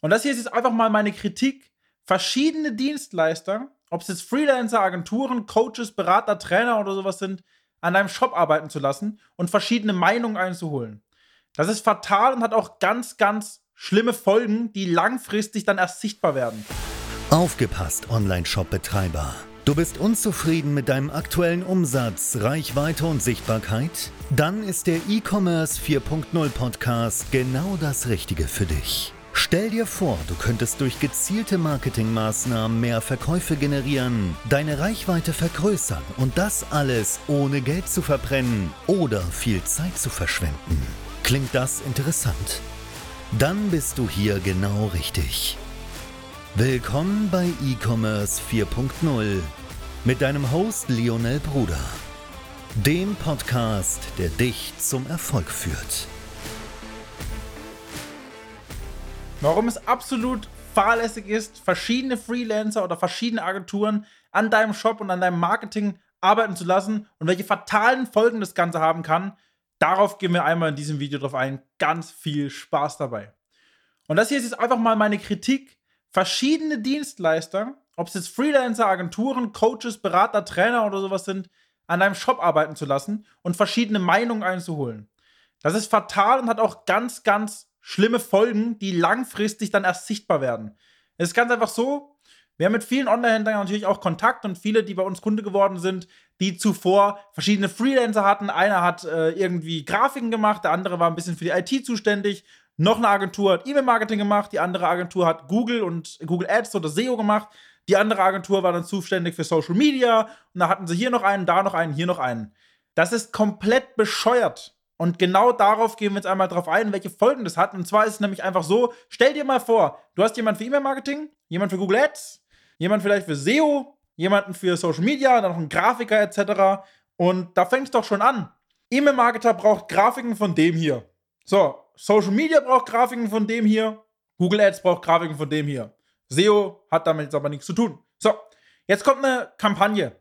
Und das hier ist jetzt einfach mal meine Kritik. Verschiedene Dienstleister, ob es jetzt Freelancer, Agenturen, Coaches, Berater, Trainer oder sowas sind, an deinem Shop arbeiten zu lassen und verschiedene Meinungen einzuholen. Das ist fatal und hat auch ganz, ganz schlimme Folgen, die langfristig dann erst sichtbar werden. Aufgepasst, Online-Shop-Betreiber. Du bist unzufrieden mit deinem aktuellen Umsatz, Reichweite und Sichtbarkeit? Dann ist der E-Commerce 4.0 Podcast genau das Richtige für dich. Stell dir vor, du könntest durch gezielte Marketingmaßnahmen mehr Verkäufe generieren, deine Reichweite vergrößern und das alles ohne Geld zu verbrennen oder viel Zeit zu verschwenden. Klingt das interessant? Dann bist du hier genau richtig. Willkommen bei E-Commerce 4.0 mit deinem Host Lionel Bruder, dem Podcast, der dich zum Erfolg führt. Warum es absolut fahrlässig ist, verschiedene Freelancer oder verschiedene Agenturen an deinem Shop und an deinem Marketing arbeiten zu lassen und welche fatalen Folgen das Ganze haben kann, darauf gehen wir einmal in diesem Video drauf ein. Ganz viel Spaß dabei. Und das hier ist jetzt einfach mal meine Kritik. Verschiedene Dienstleister, ob es jetzt Freelancer, Agenturen, Coaches, Berater, Trainer oder sowas sind, an deinem Shop arbeiten zu lassen und verschiedene Meinungen einzuholen. Das ist fatal und hat auch ganz, ganz schlimme Folgen, die langfristig dann erst sichtbar werden. Es ist ganz einfach so, wir haben mit vielen Online-Händlern natürlich auch Kontakt und viele, die bei uns Kunde geworden sind, die zuvor verschiedene Freelancer hatten. Einer hat äh, irgendwie Grafiken gemacht, der andere war ein bisschen für die IT zuständig. Noch eine Agentur hat E-Mail-Marketing gemacht, die andere Agentur hat Google und Google Ads oder SEO gemacht. Die andere Agentur war dann zuständig für Social Media und da hatten sie hier noch einen, da noch einen, hier noch einen. Das ist komplett bescheuert. Und genau darauf gehen wir jetzt einmal drauf ein, welche Folgen das hat. Und zwar ist es nämlich einfach so: Stell dir mal vor, du hast jemanden für E-Mail-Marketing, jemanden für Google Ads, jemanden vielleicht für SEO, jemanden für Social Media, dann noch einen Grafiker etc. Und da fängt es doch schon an. E-Mail-Marketer braucht Grafiken von dem hier. So, Social Media braucht Grafiken von dem hier. Google Ads braucht Grafiken von dem hier. SEO hat damit jetzt aber nichts zu tun. So, jetzt kommt eine Kampagne.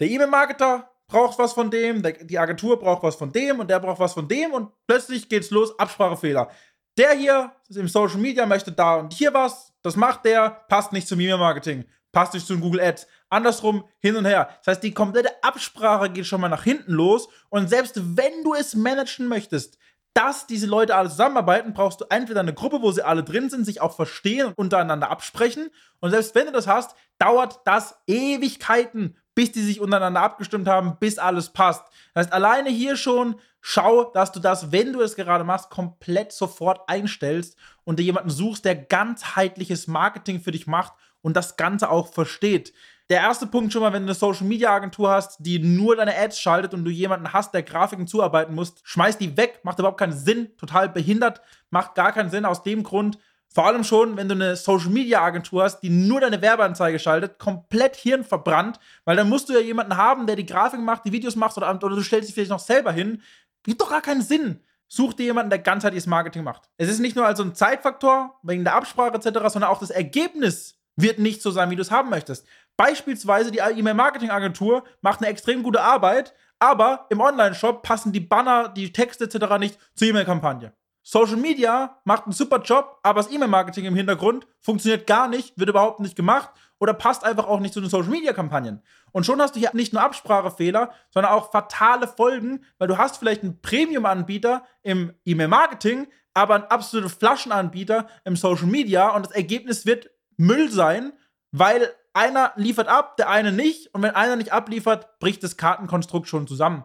Der E-Mail-Marketer braucht was von dem, die Agentur braucht was von dem und der braucht was von dem und plötzlich geht's los, Absprachefehler. Der hier im Social Media möchte da und hier was, das macht der, passt nicht zum E-Mail-Marketing, passt nicht zu Google Ads. Andersrum hin und her. Das heißt, die komplette Absprache geht schon mal nach hinten los und selbst wenn du es managen möchtest, dass diese Leute alle zusammenarbeiten, brauchst du entweder eine Gruppe, wo sie alle drin sind, sich auch verstehen und untereinander absprechen. Und selbst wenn du das hast, dauert das Ewigkeiten, bis die sich untereinander abgestimmt haben, bis alles passt. Das heißt, alleine hier schon schau, dass du das, wenn du es gerade machst, komplett sofort einstellst und dir jemanden suchst, der ganzheitliches Marketing für dich macht und das Ganze auch versteht. Der erste Punkt schon mal, wenn du eine Social Media Agentur hast, die nur deine Ads schaltet und du jemanden hast, der Grafiken zuarbeiten muss, schmeiß die weg, macht überhaupt keinen Sinn, total behindert, macht gar keinen Sinn aus dem Grund, vor allem schon, wenn du eine Social Media Agentur hast, die nur deine Werbeanzeige schaltet, komplett Hirn verbrannt, weil dann musst du ja jemanden haben, der die Grafiken macht, die Videos macht oder, oder du stellst dich vielleicht noch selber hin. Gibt doch gar keinen Sinn. Such dir jemanden, der ganzheitliches Marketing macht. Es ist nicht nur also ein Zeitfaktor wegen der Absprache etc., sondern auch das Ergebnis wird nicht so sein, wie du es haben möchtest. Beispielsweise die E-Mail-Marketing-Agentur macht eine extrem gute Arbeit, aber im Online-Shop passen die Banner, die Texte etc. nicht zur E-Mail-Kampagne. Social Media macht einen super Job, aber das E-Mail-Marketing im Hintergrund funktioniert gar nicht, wird überhaupt nicht gemacht oder passt einfach auch nicht zu den Social Media-Kampagnen. Und schon hast du hier nicht nur Absprachefehler, sondern auch fatale Folgen, weil du hast vielleicht einen Premium-Anbieter im E-Mail-Marketing, aber einen absoluten Flaschenanbieter im Social Media und das Ergebnis wird Müll sein, weil einer liefert ab, der eine nicht und wenn einer nicht abliefert, bricht das Kartenkonstrukt schon zusammen.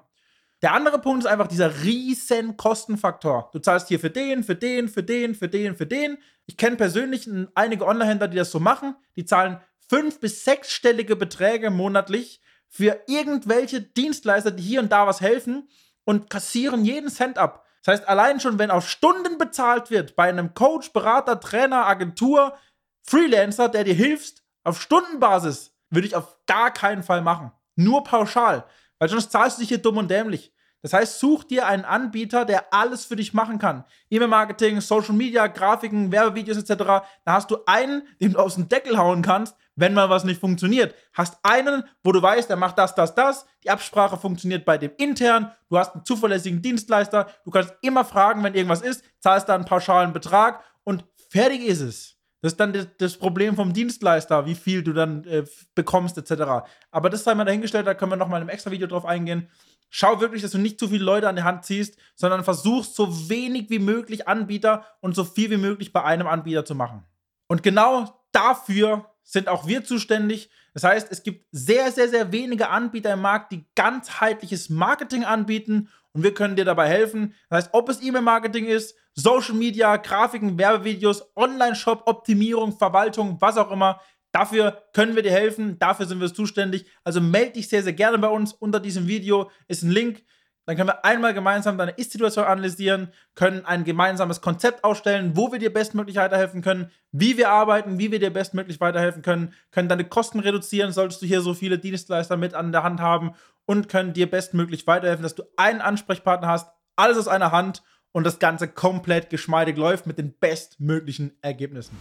Der andere Punkt ist einfach dieser riesen Kostenfaktor. Du zahlst hier für den, für den, für den, für den, für den. Ich kenne persönlich einige Online-Händler, die das so machen. Die zahlen fünf- bis sechsstellige Beträge monatlich für irgendwelche Dienstleister, die hier und da was helfen und kassieren jeden Cent ab. Das heißt, allein schon, wenn auf Stunden bezahlt wird bei einem Coach, Berater, Trainer, Agentur, Freelancer, der dir hilft, auf Stundenbasis, würde ich auf gar keinen Fall machen. Nur pauschal. Weil sonst zahlst du dich hier dumm und dämlich. Das heißt, such dir einen Anbieter, der alles für dich machen kann. E-Mail-Marketing, Social Media, Grafiken, Werbevideos etc. Da hast du einen, den du aus dem Deckel hauen kannst, wenn mal was nicht funktioniert. Hast einen, wo du weißt, der macht das, das, das. Die Absprache funktioniert bei dem intern. Du hast einen zuverlässigen Dienstleister. Du kannst immer fragen, wenn irgendwas ist, zahlst da einen pauschalen Betrag und fertig ist es. Das ist dann das Problem vom Dienstleister, wie viel du dann äh, bekommst, etc. Aber das sei mal dahingestellt, da können wir nochmal in einem extra Video drauf eingehen. Schau wirklich, dass du nicht zu viele Leute an die Hand ziehst, sondern versuchst so wenig wie möglich Anbieter und so viel wie möglich bei einem Anbieter zu machen. Und genau dafür sind auch wir zuständig. Das heißt, es gibt sehr, sehr, sehr wenige Anbieter im Markt, die ganzheitliches Marketing anbieten und wir können dir dabei helfen. Das heißt, ob es E-Mail-Marketing ist, Social Media, Grafiken, Werbevideos, Online-Shop, Optimierung, Verwaltung, was auch immer. Dafür können wir dir helfen, dafür sind wir zuständig. Also melde dich sehr, sehr gerne bei uns. Unter diesem Video ist ein Link. Dann können wir einmal gemeinsam deine Ist-Situation analysieren, können ein gemeinsames Konzept ausstellen, wo wir dir bestmöglich weiterhelfen können, wie wir arbeiten, wie wir dir bestmöglich weiterhelfen können, können deine Kosten reduzieren, solltest du hier so viele Dienstleister mit an der Hand haben und können dir bestmöglich weiterhelfen, dass du einen Ansprechpartner hast, alles aus einer Hand und das Ganze komplett geschmeidig läuft mit den bestmöglichen Ergebnissen.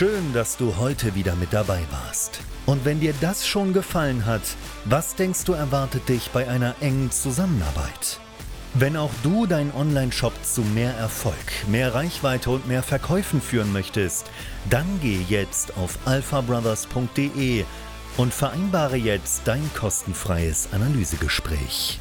Schön, dass du heute wieder mit dabei warst. Und wenn dir das schon gefallen hat, was denkst du erwartet dich bei einer engen Zusammenarbeit? Wenn auch du deinen Online-Shop zu mehr Erfolg, mehr Reichweite und mehr Verkäufen führen möchtest, dann geh jetzt auf alphabrothers.de und vereinbare jetzt dein kostenfreies Analysegespräch.